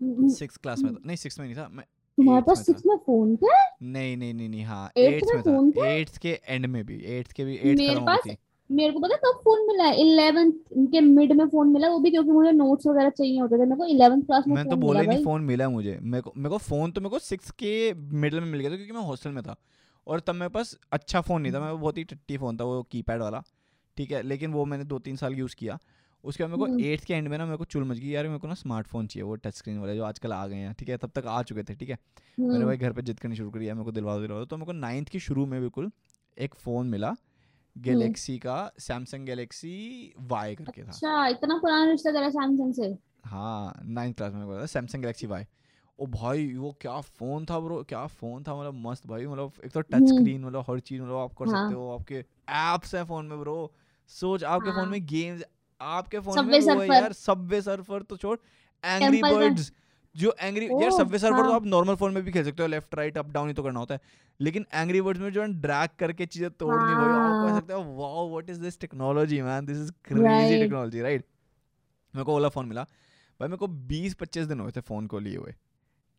हम्म, सिक्स क्लास में था। नहीं सिक्स में नहीं था मैं तुम्हारे पास में था। सिक्स में फ़ोन था? नहीं नहीं नहीं नहीं हाँ Eighth एट्थ में में था। था? एट्थ के एंड में भी एट्थ के भी एट्थ मेरे खत्म था होती थी। मेरे को पता कब फ़ोन मिला है? इलेवेंथ के मिड में फ़ोन मिला वो भी क्योंकि मुझे नोट्स वगैरह चाहिए होते थे। मेरे को इलेवेंथ क्लास में मैंने तो बोला नहीं फ़ोन मिला मुझे। मेरे को मेरे को फ़ोन तो मेरे को सिक्स के मिडिल में मिल गया था क्योंकि मैं हॉस्टल में था। और तब मेरे पास अच्छा फ़ोन नहीं था। मैं बहुत ही टट्टी फ़ोन था वो कीपैड वाला। ठीक है लेकिन वो मैंने दो तीन साल यूज़ किया। उसके बाद मेरे को हम्म। एट्थ के एंड में ना मेरे को चुल मच गई यार मेरे को ना स्मार्टफ़ोन चाहिए वो टच स्क्रीन वाले जो आजकल आ गए हैं। ठीक है तब तक आ चुके थे ठीक है। मैंने हम्म, भाई घर पे जिद करनी शुरू करी यार मेरे को दिलवा दिलवा तो मेरे को नाइन्थ की शुरू में बिल्कुल एक फ़ोन मिला। गैलेक्सी का सैमसंग गैलेक्सी वाई करके था। अच्छा इतना पुराना रिश्ता तेरा सैमसंग से? हाँ नाइन्थ क्लास में को सैमसंग गैलेक्सी वाई ओ भाई वो क्या फ़ोन था ब्रो क्या फ़ोन था मतलब मस्त भाई मतलब एक तो टच हम्म। स्क्रीन मतलब हर चीज़ मतलब आप कर हाँ। सकते हो आपके ऐप्स हैं फ़ोन में ब्रो सोच आपके फ़ोन हाँ। में गेम्स आपके फ़ोन में वो यार सबवे सर्फर तो छोड़ एंग्री बर्ड्स जो एंग्री यार सबवे सर्फर तो हाँ। आप नॉर्मल फ़ोन में भी खेल सकते हो लेफ़्ट राइट अप डाउन ही तो करना होता है। लेकिन एंग्री बर्ड्स में जो है ड्रैग करके चीज़ें तोड़नी भाई आप कह हाँ। सकते हो। Wow what is this technology man this is crazy technology right मेरे को ओला फ़ोन मिला। भाई मेरे को 20 25 दिन हुए थे फ़ोन को लिए हुए।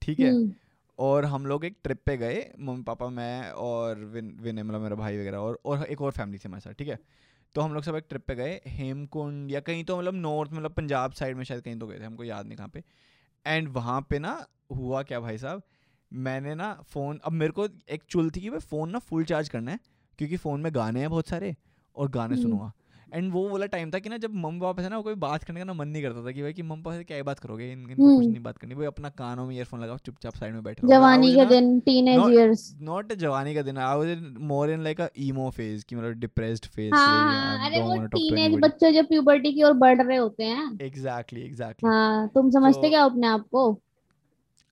ठीक है? हम्म, और हम लोग एक ट्रिप पे गए मम्मी पापा मैं और विन विनय मतलब मेरा भाई वगैरह और और एक और फैमिली थी हमारे साथ ठीक है? तो हम लोग सब एक ट्रिप पे गए हेमकुंड या कहीं तो मतलब नॉर्थ मतलब पंजाब साइड में शायद कहीं तो गए थे हमको याद नहीं कहाँ पे। एंड वहाँ पे ना हुआ क्या भाई साहब मैंने ना फ़ोन अब मेरे को एक चुल थी कि भाई फ़ोन ना फुल चार्ज करना है क्योंकि फ़ोन में गाने हैं बहुत सारे और गाने हम्म। सुनूँगा एंड वो वाला टाइम था कि ना जब मम्मी पापा से ना कोई बात करने का ना मन नहीं करता था कि भाई कि मम्मी पापा से क्या बात करोगे? इन इनको कुछ हम्म। नहीं बात करनी। भाई अपना कानों में ईयरफोन लगाओ चुपचाप साइड में बैठे जवानी के दिन टीनेज इयर्स नॉट जवानी का दिन I was more in like a emo phase कि मतलब डिप्रेस्ड फ़ेज़ हाँ अरे वो टीनेज बच्चे जो प्यूबर्टी की ओर बढ़ रहे होते हैं। एग्जैक्टली एग्जैक्टली हाँ तुम समझते क्या हो अपने आप को?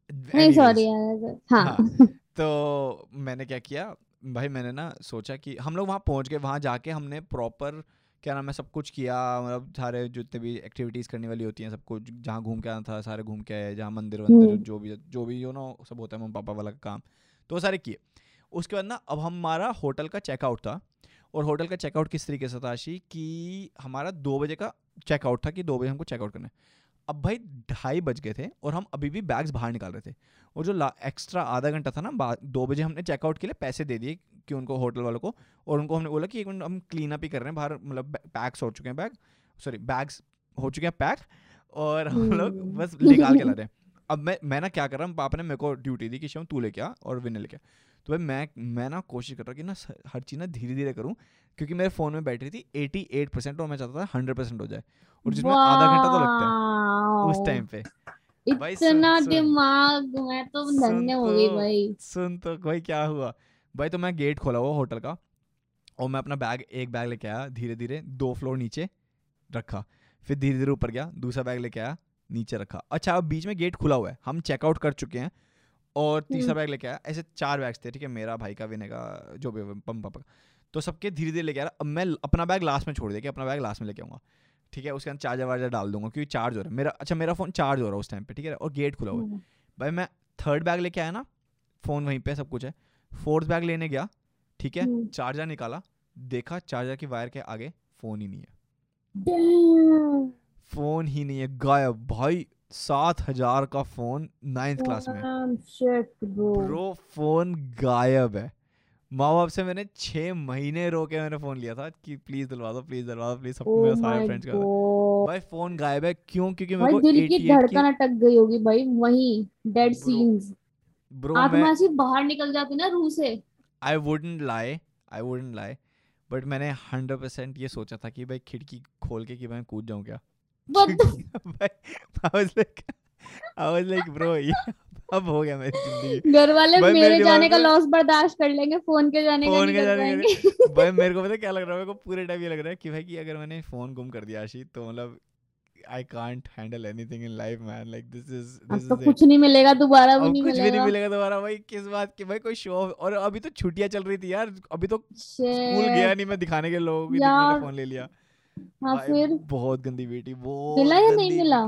नहीं सॉरी यार। हाँ। हाँ। तो मैंने क्या किया? भाई मैंने ना सोचा कि हम लोग वहाँ पहुँच गए। वहाँ जाके हमने प्रॉपर क्या नाम है सब कुछ किया मतलब सारे जितने भी एक्टिविटीज़ करने वाली होती हैं सब कुछ जहाँ घूम के आना था सारे घूम के आए जहाँ मंदिर वंदिर हम्म। जो भी जो भी यू नो सब होता है मम्मी पापा वाला काम तो वो सारे किए उसके बाद ना अब हमारा होटल का चेकआउट था और होटल का चेकआउट किस तरीके से था आशी कि हमारा दो बजे का चेकआउट था कि दो बजे हमको चेकआउट करना है अब भाई ढाई बज गए थे और हम अभी भी बैग्स बाहर निकाल रहे थे और जो एक्स्ट्रा आधा घंटा था ना दो बजे हमने चेकआउट के लिए पैसे दे दिए कि उनको होटल वालों को और उनको हमने बोला कि एक मिनट हम क्लीन अप ही कर रहे हैं बाहर मतलब पैक्स हो चुके हैं बैग सॉरी बैग्स हो चुके हैं पैक और हम लोग हम्म। बस निकाल के ला रहे हैं अब मैं मैं ना क्या कर रहा हूँ पापा ने मेरे को ड्यूटी दी कि शिवम तू लेके आ और विनय लेके तो भाई मैं मैं ना कोशिश कर रहा कि ना हर चीज़ ना धीरे धीरे करूँ क्योंकि मेरे फ़ोन में बैटरी थी एटी एट परसेंट और मैं चाहता था हंड्रेड परसेंट हो जाए और जिसमें आधा घंटा तो लगता है उस टाइम पे सुन- इतना सुन। दिमाग मैं तो धन्य हो गई तो। भाई सुन तो भाई क्या हुआ भाई तो मैं गेट खोला हुआ होटल का और मैं अपना बैग एक बैग लेके आया धीरे धीरे दो फ्लोर नीचे रखा फिर धीरे धीरे ऊपर गया दूसरा बैग लेके आया नीचे रखा। अच्छा अब बीच में गेट खुला हुआ है हम चेकआउट कर चुके हैं और तीसरा हम्म। बैग लेके आया ऐसे चार बैग्स थे ठीक है मेरा भाई का विनय का जो भी पम पापा का। तो सबके धीरे धीरे लेके आ रहा अब मैं अपना बैग लास्ट में छोड़ दे के अपना बैग लास्ट में लेके आऊँगा ठीक है उसके अंदर चार्जर वार्जर डाल दूँगा क्योंकि चार्ज हो रहा है। मेरा अच्छा मेरा फ़ोन चार्ज हो रहा है उस टाइम पे ठीक है और गेट खुला हुआ है। हम्म, भाई मैं थर्ड बैग लेके आया ना फ़ोन वहीं पे सब कुछ है। फोर्थ बैग लेने गया ठीक है? हम्म। चार्जर निकाला देखा चार्जर की वायर के आगे फ़ोन ही नहीं है। फ़ोन ही नहीं है गायब। भाई सात हज़ार का फ़ोन नाइन्थ क्लास में। ब्रो फ़ोन गायब है। माँ बाप से मैंने छः महीने रो के मैंने फ़ोन लिया था कि प्लीज़ दिलवा दो प्लीज़ दिलवा दो प्लीज़ सब Oh मेरे सारे फ्रेंड्स का भाई फ़ोन गायब है। क्यों? क्योंकि मेरे को दिल की धड़कन अटक गई होगी भाई वहीं डेड सीन्स ब्रो आत्मा ऐसी बाहर निकल जाती ना रूह से। I wouldn't lie I wouldn't lie but मैंने हंड्रेड परसेंट ये सोचा था कि भाई खिड़की खोल के कि मैं कूद जाऊँ क्या? What the (laughs) भाई I was like I was like bro ये अब हो गया मेरी ज़िंदगी। घर वाले भाई मेरे मेरे जाने का लॉस बर्दाश्त कर लेंगे फ़ोन के जाने का फ़ोन नहीं के जाने भाई मेरे को पता क्या लग रहा है? मेरे को पूरे टाइम ये लग रहा है कि भाई कि अगर मैंने फ़ोन गुम कर दिया आशी तो मतलब I can't handle anything in life man like this is अब दिस तो इज़ कुछ नहीं मिलेगा दोबारा भी नहीं कुछ भी नहीं मिलेगा। मिलेगा दोबारा भाई किस बात की भाई कोई शो और अभी तो छुट्टियाँ चल रही थी यार अभी तो स्कूल गया नहीं मैं दिखाने के लोगों को मैंने फ़ोन ले लिया। हाँ फिर? बहुत गंदी बेटी बहुत मिला या नहीं मिला?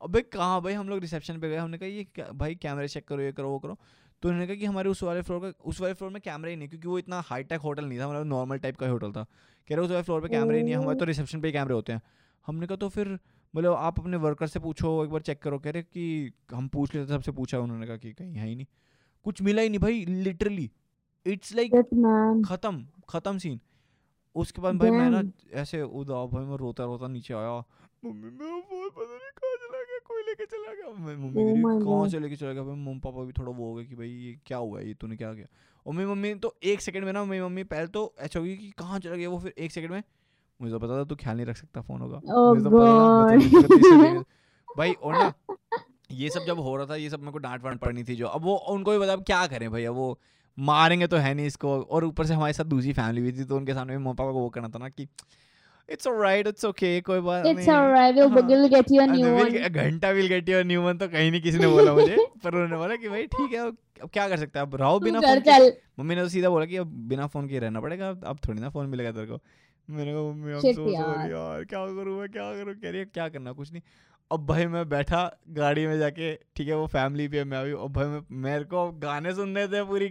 अबे कहाँ भाई हम लोग रिसेप्शन पे गए हमने कहा ये भाई कैमरे चेक करो ये करो वो करो। तो उन्होंने कहा कि हमारे उस वाले फ्लोर का उस वाले फ्लोर में कैमरा ही नहीं क्योंकि वो इतना हाई टेक होटल नहीं था मतलब नॉर्मल टाइप का होटल था। कह रहे उस वाले फ्लोर पे कैमरे ही नहीं है हमारे तो रिसेप्शन पे ही कैमरे होते हैं। हमने कहा तो फिर मतलब आप अपने वर्कर से पूछो एक बार चेक करो। कह रहे कि हम पूछ लेते सबसे पूछा उन्होंने कहा कि कहीं है ही नहीं। कुछ मिला ही नहीं भाई लिटरली इट्स लाइक खत्म खत्म सीन उसके बाद भाई मैं ना ऐसे उदास भाई मैं रोता रोता नीचे आया। मम्मी मेरा फ़ोन पता नहीं कहाँ चला गया कोई लेके चला गया? मैं मम्मी Oh कह रही कहाँ से लेके चला गया? भाई मम्मी पापा भी थोड़ा वो हो गए कि भाई ये क्या हुआ है ये तूने क्या किया? और मेरी मम्मी तो एक सेकंड में ना मेरी मम्मी पहले तो ऐसा होगी कि कहाँ चला गया वो फिर एक सेकंड में मुझे तो पता था तू ख्याल नहीं रख सकता फ़ोन होगा। Oh तो तो भाई और ना (laughs) ये सब जब हो रहा था ये सब मेरे को डांट वांट पड़नी थी जो। अब वो उनको भी पता क्या करें अब वो मारेंगे तो है नहीं इसको। और ऊपर से हमारे साथ दूसरी फैमिली भी थी तो उनके सामने भी मम्मी पापा को वो करना था ना कि इट्स ऑलराइट इट्स ओके कोई बात नहीं। we'll get you a अरे new will one. get- घंटा will get your new one तो कहीं नहीं किसी ने बोला मुझे। (laughs) पर उन्होंने बोला कि भाई ठीक है अब क्या कर सकते हैं? अब रहो बिना फ़ोन मम्मी ने तो सीधा बोला कि अब बिना फ़ोन के रहना पड़ेगा अब थोड़ी ना फ़ोन मिलेगा तेरे को। मैंने कहा मम्मी Shit so यार। sorry यार। क्या करूँ मैं क्या करूँ? कह रही है क्या करना कुछ नहीं। अब भाई मैं बैठा गाड़ी में जाके ठीक है वो फैमिली पे मैं अभी अब भाई मैं मेरे को गाने सुनने थे पूरी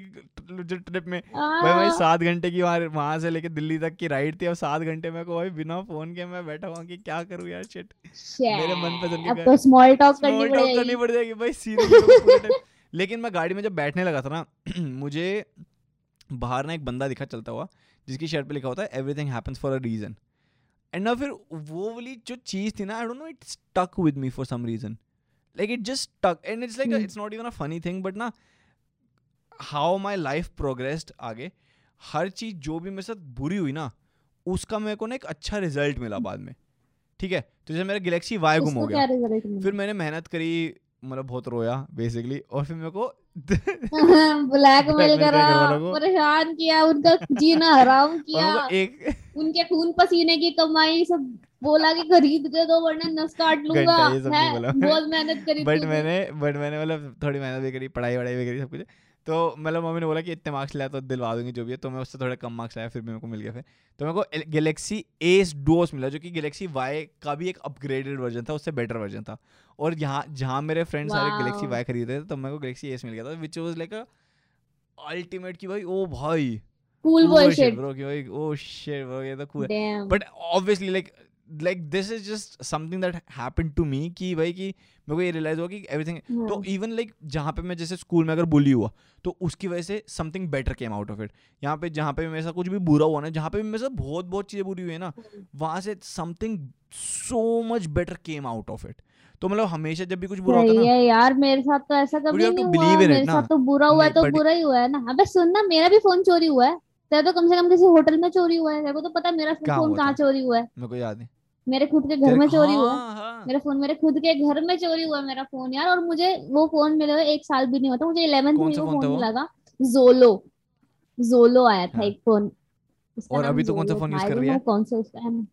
जो ट्रिप में। भाई भाई सात घंटे की वहाँ वहाँ से लेके दिल्ली तक की राइड थी अब सात घंटे मेरे को भाई बिना फ़ोन के मैं बैठा हुआ कि क्या करूँ यार शिट मेरे मन पसंद तो स्मॉल टॉक करनी स्मॉल टॉक करनी पड़ेगी। पड़ जाएगी भाई सीरियसली लेकिन मैं गाड़ी में जब बैठने लगा था ना (clears throat) मुझे बाहर ना एक बंदा दिखा चलता हुआ। जिसकी शर्ट पे लिखा होता है everything happens for a reason and ना फिर वो वाली जो चीज़ थी ना I don't know it stuck with me for some reason just stuck. And it's like a, Hmm. it's not even a funny thing but ना how my life progressed आगे हर चीज़ जो भी मेरे साथ बुरी हुई ना उसका मेरे को ना एक अच्छा रिज़ल्ट मिला बाद में। ठीक है? तो जैसे मेरा गैलेक्सी वाई गुम हो गया। फिर मैंने मेहनत करी मतलब बहुत रोया बेसिकली और फिर मेरे को (laughs) ब्लैकमेल करा। परेशान किया उनका जीना हराम (laughs) किया। एक उनके खून पसीने की कमाई सब बोला कि खरीद के दो वरना नस काट लूँगा। है? बहुत मेहनत करी बट मैंने बट मैंने मतलब थोड़ी मेहनत भी करी पढ़ाई वढ़ाई भी करी सब कुछ। तो मतलब मम्मी ने बोला कि इतने मार्क्स लाया तो दिलवा दूँगी जो भी है। तो मैं उससे थोड़े कम मार्क्स लाया फिर भी मेरे को मिल गया फिर। तो मेरे को गैलेक्सी एस डोस मिला जो कि गैलेक्सी वाई का भी एक अपग्रेडेड वर्जन था उससे बेटर वर्जन था। और यहाँ जहाँ मेरे फ्रेंड सारे गैलेक्सी. वाई खरीदे थे तो मेरे को गैलेक्सी एस मिल गया था विच वॉज़ लाइक अल्टीमेट की भाई ओ भाई। कूल बॉय शिट ब्रो की भाई ओ शिट ब्रो ये तो है। Damn but obviously like like this is just something that happened to me कि भाई कि मेरे को ये रियलाइज़ हुआ कि एवरीथिंग। तो इवन लाइक जहाँ पे मैं जैसे स्कूल में अगर बुली हुआ तो उसकी वजह से something better came out of it यहाँ पे जहाँ पे मेरे साथ कुछ भी बुरा हुआ ना जहाँ पे मेरे साथ बहुत बहुत चीज़ें बुरी हुई है ना वहाँ से something so much better came out of it तो मतलब हमेशा जब भी कुछ बुरा होता है ना यार मेरे साथ तो ऐसा कभी नहीं हुआ मेरे साथ तो बुरा हुआ है तो बुरा ही हुआ है ना। अबे सुन ना मेरा भी फ़ोन चोरी हुआ है। तेरा तो कम से कम किसी होटल में चोरी हुआ है तेरे को तो पता है मेरा फ़ोन कहाँ चोरी हुआ है। मेरे को याद नहीं। मेरे खुद के घर में चोरी हुआ। हाँ, हाँ। मेरा फ़ोन मेरे खुद के घर में चोरी हुआ मेरा फ़ोन यार। और मुझे वो फ़ोन मिले हुए एक साल भी नहीं था। मुझे इलेवेंथ में वो फ़ोन था? मिला था। जोलो जोलो आया था हाँ। एक फ़ोन और अभी तो कौन सा फ़ोन था, use कर रही है? कौन सा उसका है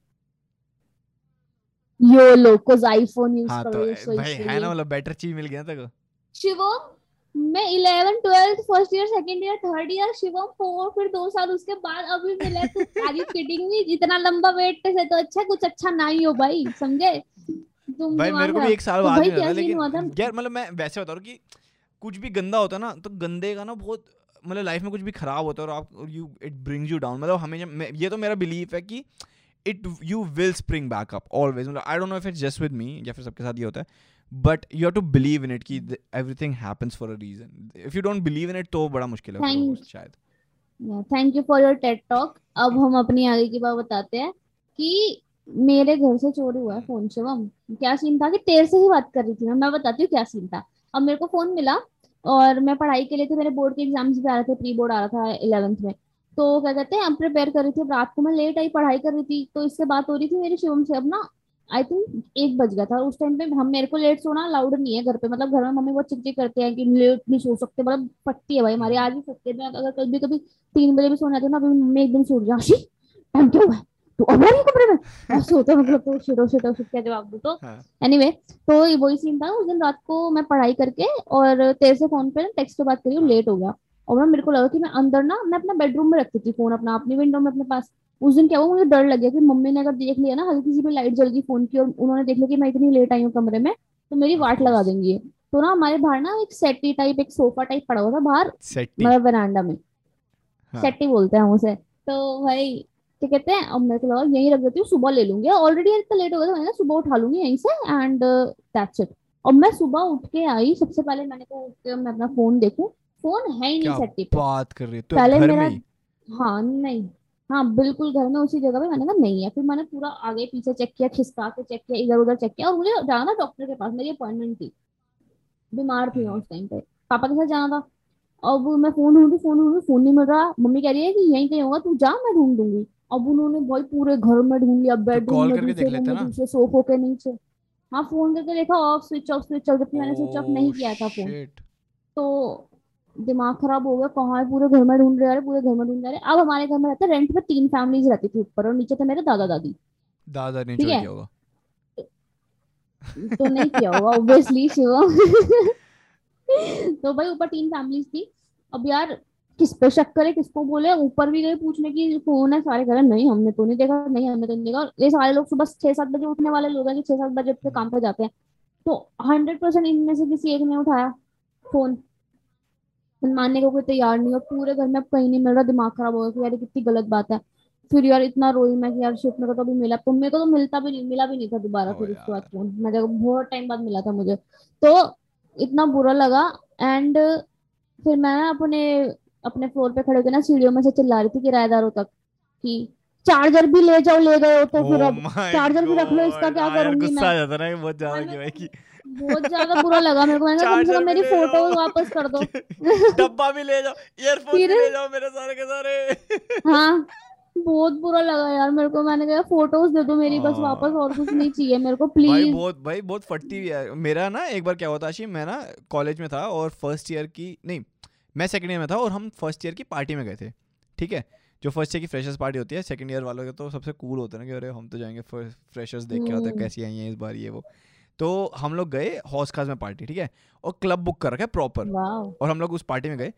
योलो कोज आईफोन यूज़ हाँ कर तो रही हूँ भाई है ना मतलब बेटर चीज़ मिल गया तेरे को। शिवम? मैं eleven twelfth first year second year third year Shivam four फिर दो साल उसके बाद अभी मिला तू आर यू किडिंग मी इतना लंबा वेट से तो अच्छा कुछ अच्छा ना ही हो भाई समझे? तुम भाई मेरे को भी एक साल तो बाद था लेकिन यार मतलब मैं वैसे बता रहा हूँ कि कुछ भी गंदा होता है ना तो गंदे का ना बहुत मतलब लाइफ में कुछ भी खराब होता है और आप you it brings you down मतलब हमें ये तो मेरा बिलीफ है कि it you will spring back up always मतलब I don't know if it's just with me या फिर सबके साथ ये होता है but you have to believe in it कि everything happens for a reason if you don't believe in it तो बड़ा मुश्किल है. शायद। Thank you for your TED talk अब हम अपनी आगे की बात बताते हैं कि मेरे घर से चोरी हुआ है फ़ोन शिवम क्या सीन था कि तेरे से ही बात कर रही थी मैं मैं बताती हूँ क्या सीन था। अब मेरे को फ़ोन मिला और मैं पढ़ाई के लिए थे मेरे बोर्ड के एग्ज़ाम्स भी आ रहे थे। प्री बोर्ड आ रहा था इलेवेंथ में। तो क्या कहते हैं अब प्रिपेयर कर रही थी। रात को मैं लेट आई पढ़ाई कर रही थी। तो इससे बात हो रही थी मेरी शिवम से। अब ना आई थिंक एक बज गया था। उस टाइम पे हम मेरे को लेट सोना अलाउड नहीं है घर पे। मतलब घर में मम्मी बहुत चिक करते हैं कि लेट नहीं सो सकते। मतलब पट्टी है भाई हमारी। आज भी सकते हैं। अगर कभी कभी तीन बजे भी सोने जाती ना अभी मम्मी एकदम सो जाती टाइम क्या हुआ है? तू अब आ कमरे में? ऐसे होता है मतलब तो शिटो शिटो शिट क्या जवाब दो तो। हाँ। एनीवे तो वही सीन था। उस दिन रात को मैं पढ़ाई करके और तेरे से फ़ोन पे टेक्स्ट पे बात करी। लेट हो गया। और मेरे को लगा कि मैं अंदर ना मैं अपना बेडरूम में रखती थी फ़ोन अपना। अपनी विंडो में अपने पास। उस दिन क्या हुआ मुझे डर लग गया कि मम्मी ने अगर देख लिया ना हल्की सी भी लाइट जल गई फ़ोन की और उन्होंने देख लिया कि मैं इतनी लेट आई हूँ कमरे में तो मेरी वाट लगा देंगी तो ना हमारे बाहर ना एक सेटी टाइप एक सोफा टाइप पड़ा हुआ था बाहर मतलब वरांडा में। हाँ। सेटी बोलते हैं हम उसे। तो भाई क्या कहते हैं अब मेरे को लगा यहीं रख देती हूँ सुबह ले लूँगी। ऑलरेडी इतना लेट हो गया था मैंने सुबह उठा लूँगी यहीं से एंड दैट्स इट और मैं सुबह उठ के आई सबसे पहले मैंने कहा उठ के मैं अपना फ़ोन देखूँ। फ़ोन है ही नहीं सेटी पे। बात कर रही है? तो पहले मेरा हाँ नहीं। हाँ बिल्कुल घर में उसी जगह पे मैंने कहा नहीं है। फिर मैंने पूरा आगे पीछे चेक किया खिसका के चेक किया इधर उधर चेक किया और मुझे जाना था डॉक्टर के पास मेरी अपॉइंटमेंट थी। बीमार थी उस टाइम पे। पापा के साथ जाना था। अब मैं फ़ोन ढूंढी फ़ोन ढूंढी फ़ोन नहीं मिल रहा। मम्मी कह रही है कि यहीं कहीं होगा तू जा मैं ढूंढ दूँगी अब उन्होंने भाई पूरे घर में ढूंढ लिया बेडरूम में दूसरे सोफों के नीचे। हाँ फ़ोन करके देखा off switch off switch off जबकि मैंने स्विच ऑफ़ नहीं Oh, किया था फ़ोन तो दिमाग खराब हो गया कहाँ है? पूरे घर में ढूंढ रहे पूरे घर में ढूंढ रहे अब हमारे घर में रहते रेंट पे तीन फैमिलीज़ रहती थी ऊपर और नीचे थे मेरे दादा दादी दादा ने। किया होगा। तो नहीं किया होगा ऑब्वियसली शिवम तो भाई ऊपर तीन फैमिलीज़ थी। अब यार किस पे शक करे किसको बोले? ऊपर भी गए पूछने की कौन है? सारे कह रहे नहीं हमने तो नहीं देखा नहीं हमने तो नहीं देखा। ये सारे लोग सुबह छह सात बजे उठने वाले लोग हैं कि छह सात बजे अपने काम पे जाते हैं। तो हंड्रेड परसेंट इनमें से किसी एक ने उठाया फ़ोन मानने को कोई तैयार नहीं और पूरे घर में कहीं नहीं मिल रहा दिमाग खराब हो गया कि यार कितनी गलत बात है। फिर यार इतना रोई मैं कि यार शिट मेरे को तो अभी मिला तो मेरे को तो मिलता भी नहीं मिला भी नहीं था दोबारा फिर उसके बाद फ़ोन। मैं जब बहुत टाइम बाद मिला था मुझे। तो इतना बुरा लगा एंड फिर मैं अपने अपने फ्लोर पे खड़े होकर ना सीढ़ियों में से चिल्ला रही थी किराएदारों तक कि चार्जर भी ले जाओ ले गए हो तो फिर Oh अब चार्जर भी रख लो, इसका. क्या हाँ यार, गुस्सा आ जाता है ना बहुत ज़्यादा कि भाई कि बहुत ज़्यादा बुरा लगा मेरे को। मैंने कहा भी मेरी फ़ोटो वापस कर दो। (laughs) डब्बा भी ले जाओ ईयरफोन भी ले जाओ मेरे सारे के सारे। (laughs) हाँ बहुत बुरा लगा यार मेरे को। मैंने कहा फ़ोटोज़ दे दो मेरी बस हाँ। वापस और कुछ नहीं चाहिए मेरे को प्लीज़ भाई बहुत भाई बहुत फटती हुई है। मेरा ना एक बार क्या हुआ था आशी मैं ना कॉलेज में था और फ़र्स्ट ईयर की नहीं मैं सेकंड ईयर में था और हम फ़र्स्ट ईयर की पार्टी में गए थे ठीक है? जो फ़र्स्ट ईयर की फ्रेशर्स पार्टी होती है सेकंड ईयर वालों के तो सबसे कूल होते हैं ना कि अरे हम तो जाएँगे फ्रेशर्स देख के आते हैं हम्म। कैसी आई हैं इस बार ये वो। तो हम लोग गए हॉस खास में पार्टी ठीक है? और क्लब बुक कर रखा है प्रॉपर। और हम लोग उस पार्टी में गए।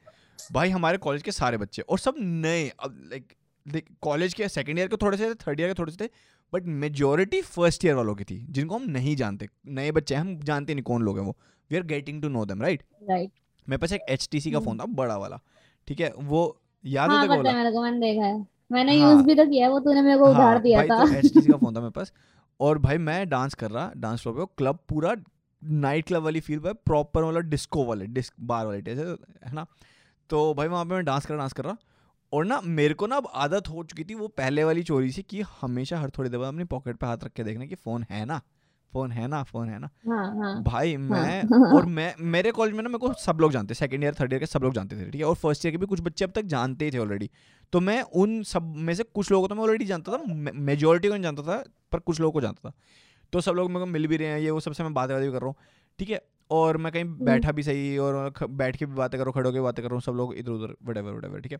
भाई हमारे कॉलेज के सारे बच्चे और सब नए अब लाइक कॉलेज के सेकेंड ईयर के थोड़े से थे थर्ड ईयर के थोड़े से थे बट मेजोरिटी फ़र्स्ट ईयर वालों की थी जिनको हम नहीं जानते। नए बच्चे हैं हम जानते नहीं कौन लोग हैं वो। We are getting to know them right right मेरे पास एक HTC का। फ़ोन था बड़ा वाला ठीक है? वो याद है हाँ मैंने है। मैंने हाँ। यूज़ भी तो किया वो तूने मेरे को उधार हाँ दिया था। तो एच का फ़ोन था मेरे पास। और भाई मैं डांस कर रहा डांस फ्लोर पे क्लब पूरा नाइट क्लब वाली फील पे प्रॉपर मतलब डिस्को वाले डिस्क बार वाले जैसे है ना? तो भाई वहाँ पे मैं डांस कर रहा डांस कर रहा और ना मेरे को ना अब आदत हो चुकी थी वो पहले वाली चोरी से कि हमेशा हर थोड़ी देर बाद अपनी पॉकेट पे हाथ रख के देखना कि फ़ोन है ना फ़ोन है ना फ़ोन है ना। हाँ हाँ। भाई मैं हाँ (laughs) और मैं मेरे कॉलेज में ना मेरे को सब लोग जानते सेकंड ईयर थर्ड ईयर के सब लोग जानते थे ठीक है और फ़र्स्ट ईयर के भी कुछ बच्चे अब तक जानते ही थे ऑलरेडी तो मैं उन सब में से कुछ लोगों को तो मैं ऑलरेडी जानता था मेजोरिटी को नहीं जानता था पर कुछ लोगों को जानता था। तो सब लोग मेरे को मिल भी रहे हैं ये वो सबसे मैं बातें बातें भी कर रहा हूँ ठीक है? और मैं कहीं बैठा भी सही और बैठ के भी बातें करो खड़े होकर बातें कर रहा हूँ सब लोग इधर उधर वटेवर वटेवर ठीक है?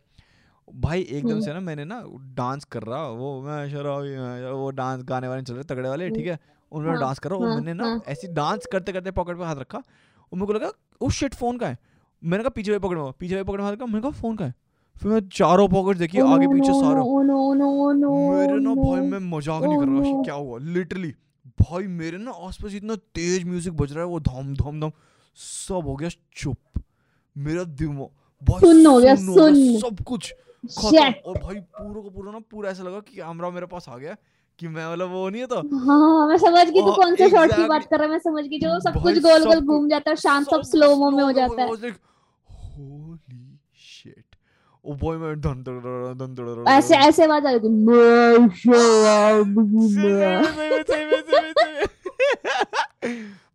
भाई एकदम से ना मैंने ना डांस कर रहा वो मैं शराबी वो डांस गाने वाले चल रहे तगड़े वाले ठीक है? उनमें हाँ, डांस कर रहा हूँ हाँ, मैंने ना हाँ। ऐसी डांस करते करते पॉकेट पे हाथ रखा और मेरे को लगा उस शिट फ़ोन का है? मैंने कहा पीछे वाली पॉकेट में पीछे वाली पॉकेट में हाथ रखा मैंने कहा फ़ोन का है? फिर मैं चारों पॉकेट देखी Oh आगे no, पीछे no, सारा। no, no, no, no, मेरे ना भाई मैं मज़ाक oh, नहीं कर Oh रहा no. क्या हुआ? लिटरली भाई मेरे ना आसपास इतना तेज म्यूज़िक बज रहा है वो धम धम धम सब हो गया चुप। मेरा दिमाग भाई सुन्न हो गया, हो सुन्न। सब कुछ और भाई पूरा का पूरा ना पूरा ऐसा लगा कि कैमरा मेरे पास आ गया कि मैं मतलब वो नहीं था। हाँ मैं समझ गई तू हाँ, कौन से शॉट की बात कर रहा है मैं समझ गई जो सब कुछ गोल गोल घूम जाता है शांत सब स्लो मो में हो जाता है। होली बॉय मैं धन धन ऐसे ऐसे आवाज़ आ रही थी मैं।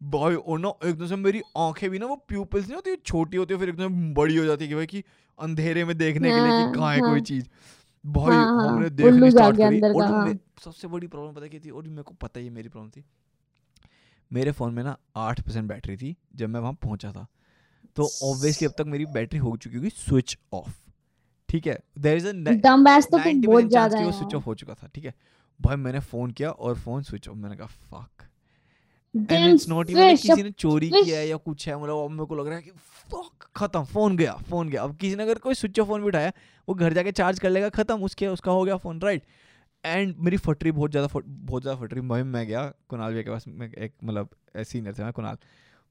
भाई और ना एकदम से मेरी आँखें भी ना वो प्यूपल्स नहीं होती छोटी होती है फिर एकदम बड़ी हो जाती है कि भाई कि अंधेरे में देखने के लिए कि कहाँ है कोई। चीज़ भाई हमने देखनी स्टार्ट करी और सबसे बड़ी प्रॉब्लम पता क्या थी और मेरे को पता ही मेरी प्रॉब्लम थी मेरे फ़ोन में ना आठ परसेंट बैटरी थी जब मैं वहाँ पहुँचा था तो ऑब्वियसली अब तक मेरी बैटरी हो चुकी होगी स्विच ऑफ़ ठीक है? देयर इज़ अ दम बैस तो 90% बहुत ज़्यादा है वो स्विच ऑफ़ हो चुका था ठीक है? भाई मैंने फ़ोन किया और फ़ोन स्विच ऑफ़ मैंने कहा fuck and it's not even किसी ने चोरी. किया है या कुछ है मतलब अब मेरे को लग रहा है कि फक खत्म फ़ोन गया फ़ोन गया. अब किसी ने अगर कोई स्विच ऑफ़ फ़ोन भी उठाया वो घर जाके चार्ज कर लेगा खत्म उसके उसका हो गया फ़ोन राइट एंड मेरी फटरी बहुत ज़्यादा बहुत ज़्यादा फटरी भाई मैं गया कुणाल भैया के पास मैं एक मतलब सीनियर थे मैं कुणाल।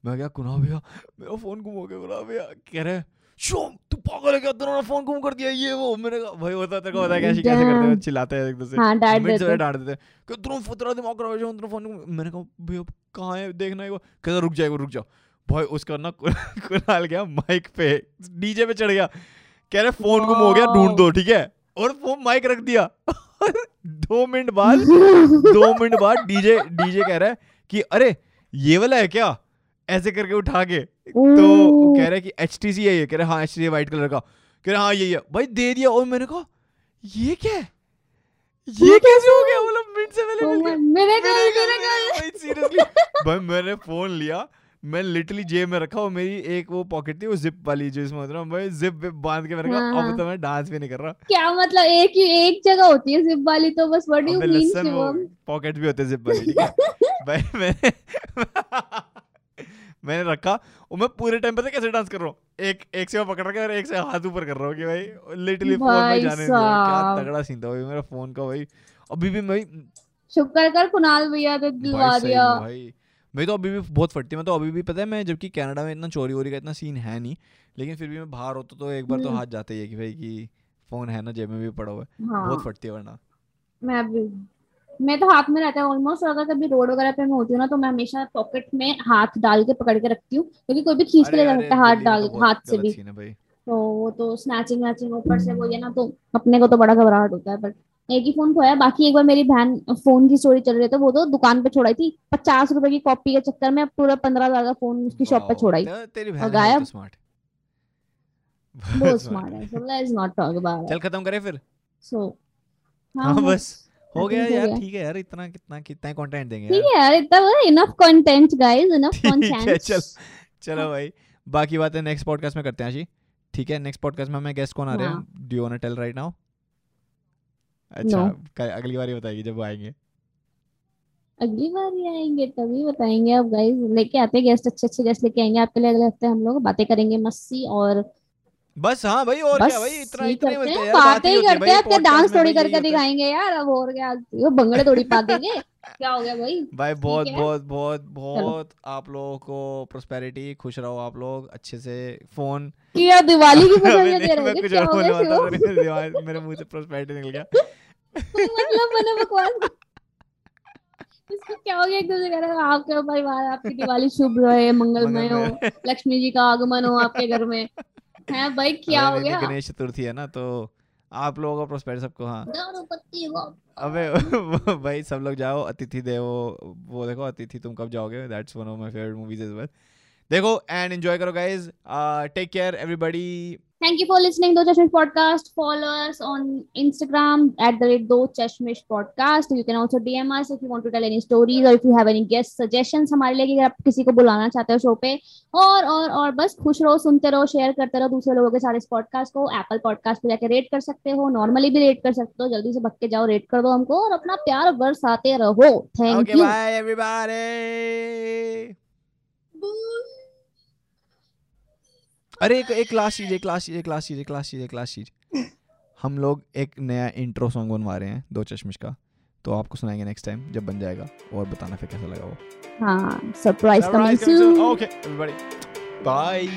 मैं गया कुणाल भैया मेरा फ़ोन गुम हो गया कुणाल भैया कह रहे शोम तू पागल है क्या? तूने फ़ोन गुम कर दिया ये वो। मैंने कहा भाई होता तेरे को पता है कैसे कैसे करते हैं चिल्लाते हैं एक दूसरे हाँ डांट देते डांट देते हैं। कि तुम फतरा दिमाग खराब हो तुम फ़ोन मैंने कहा भैया कहाँ है? देखना है वो। कहता रुक जाएगा रुक जाओ भाई उसका ना कु- (laughs) कुणाल गया माइक पे। डीजे पे चढ़ गया। कह रहे फ़ोन गुम हो गया ढूंढ दो ठीक है? और वो माइक रख दिया। (laughs) दो मिनट बाद दो मिनट बाद डीजे डीजे कह रहा है कि अरे ये वाला है क्या? ऐसे करके उठा के। तो कह रहा है कि एच टी सी है ये। कह रहे हाँ H T C white colour का। कह रहे हाँ यही है भाई दे दिया। और मैंने कहा ये क्या है? ये कैसे हो गया? मतलब मिनट से पहले मिल गया मेरे को मेरे मेरे घर भाई सीरियसली भाई मैंने फ़ोन लिया। मैं लिटरली जेब में रखा और मेरी एक वो पॉकेट थी वो जिप वाली जो इसमें होता है ना भाई जिप विप बाँध के मैंने कहा हाँ, अब हाँ। तो मैं डांस भी नहीं कर रहा। क्या मतलब एक ही एक जगह होती है जिप वाली तो बस व्हाट यू मीन वो पॉकेट भी होते जिप वाली ठीक है? (laughs) भाई मैंने (laughs) मैंने रखा और मैं पूरे टाइम पता कैसे डांस कर रहा हूँ? एक एक से मैं पकड़ रखा और एक से हाथ ऊपर कर रहा हूँ कि भाई लिटरली फ़ोन में जाने क्या तगड़ा सीन था भाई मेरा फ़ोन का भाई। अभी भी भाई शुक्र कर कुणाल भैया ने दिलवा दिया। भाई। मैं तो अभी भी बहुत फटती मैं तो अभी भी पता है मैं जबकि कनाडा में इतना चोरी वोरी का इतना सीन है नहीं लेकिन फिर भी मैं बाहर होता तो एक बार तो हम्म। हाथ जाते ही है कि भाई कि फ़ोन है ना जेब में भी पड़ा हुआ है। हाँ। बहुत फटती है वरना। मैं भी। मैं तो हाथ में रहता है। ऑलमोस्ट अगर कभी रोड वगैरह पे मैं होती हूँ ना तो मैं हमेशा पॉकेट में हाथ डाल के पकड़ के रखती हूँ क्योंकि कोई भी खींच के ले जा सकता है हाथ डाल तो हाथ से भी। है तो वो तो स्नैचिंग वैचिंग ऊपर से वो ये ना तो अपने को तो बड़ा घबराहट होता है बट एक ही फ़ोन खोया बाकी एक बार मेरी बहन फ़ोन की स्टोरी चल रही थी वो तो दुकान पे छोड़ाई थी। पचास रुपए की कॉपी के चक्कर में पूरा पंद्रह हज़ार का फ़ोन उसकी शॉप पे छोड़ाई। और है गायब। तो स्मार्ट बहुत (laughs) स्मार्ट है। talk about चल खत्म करें फिर। So हाँ। बस। हो गया यार ठीक है यार इतना कितना कितना कंटेंट देंगे ठीक है यार इतना enough content guys enough content चल चलो भाई बाकी बातें नेक्स्ट पॉडकास्ट में करते हैं आशी ठीक है नेक्स्ट पॉडकास्ट में हमें गेस्ट कौन आ रहे हैं। Do you want to tell right now अच्छा No. अगली बार ही बताएगी जब वो आएँगे। अगली बार ही आएँगे तभी बताएँगे अब गाइस लेके आते हैं गेस्ट अच्छे अच्छे गेस्ट लेके आएँगे। आपके लिए अगले हफ़्ते हम लोग बातें करेंगे मस्सी और बस हाँ भाई और क्या भाई इतना इतने करते हैं यार बातें ही करते हैं आपके डांस थोड़ी करके है। दिखाएँगे यार अब और क्या वो भंगड़े थोड़ी पा (laughs) देंगे क्या हो गया भाई? भाई बहुत बहुत बहुत बहुत आप लोगों को प्रोस्पेरिटी खुश रहो आप लोग अच्छे से फ़ोन कि यार दिवाली की (laughs) क्या मेरे मुँह से प्रोस्पेरिटी निकल गया। (laughs) मतलब बना बकवास। इसको क्या हो गया एक दूसरे कह रहे आपके परिवार आपकी दिवाली शुभ रहे मंगलमय हो लक्ष्मी जी का आगमन हो आपके घर में। है भाई क्या हो गया? गणेश चतुर्थी है ना तो आप लोगों को प्रोस्पेरिटी सबको हाँ। अबे (laughs) भाई सब लोग जाओ अतिथि देवो वो देखो Atithi Tum Kab Jaoge? That's one of my favourite movies as well देखो एंड एंजॉय करो guys take care everybody thank you for listening Do Chashmish podcast followers on Instagram at the rate Do Chashmish podcast you can also DM us if you to tell stories और if you have any guest suggestion हमारे लिए अगर आप किसी को बुलाना चाहते हो शो पे और और और बस खुश रहो सुनते रहो शेयर करते रहो दूसरे लोगों के सारे इस पॉडकास्ट को एप्पल पॉडकास्ट पे जाकर रेट कर सकते हो नॉर्मली भी रेट कर सकते हो जल्दी से भक्के जाओ रेट कर दो हमको और अपना प्यार बरसाते रहो। थैंक यू बाय एवरीबॉडी अरे एक एक लास्ट चीज़ एक लास्ट चीज़ एक लास्ट चीज़ एक लास्ट चीज़ एक लास्ट चीज़। हम लोग एक नया इंट्रो सॉन्ग बनवा रहे हैं दो चश्मिश का। तो आपको सुनाएँगे नेक्स्ट टाइम जब बन जाएगा और बताना फिर कैसा लगा वो। हाँ surprise coming. Soon okay everybody Bye.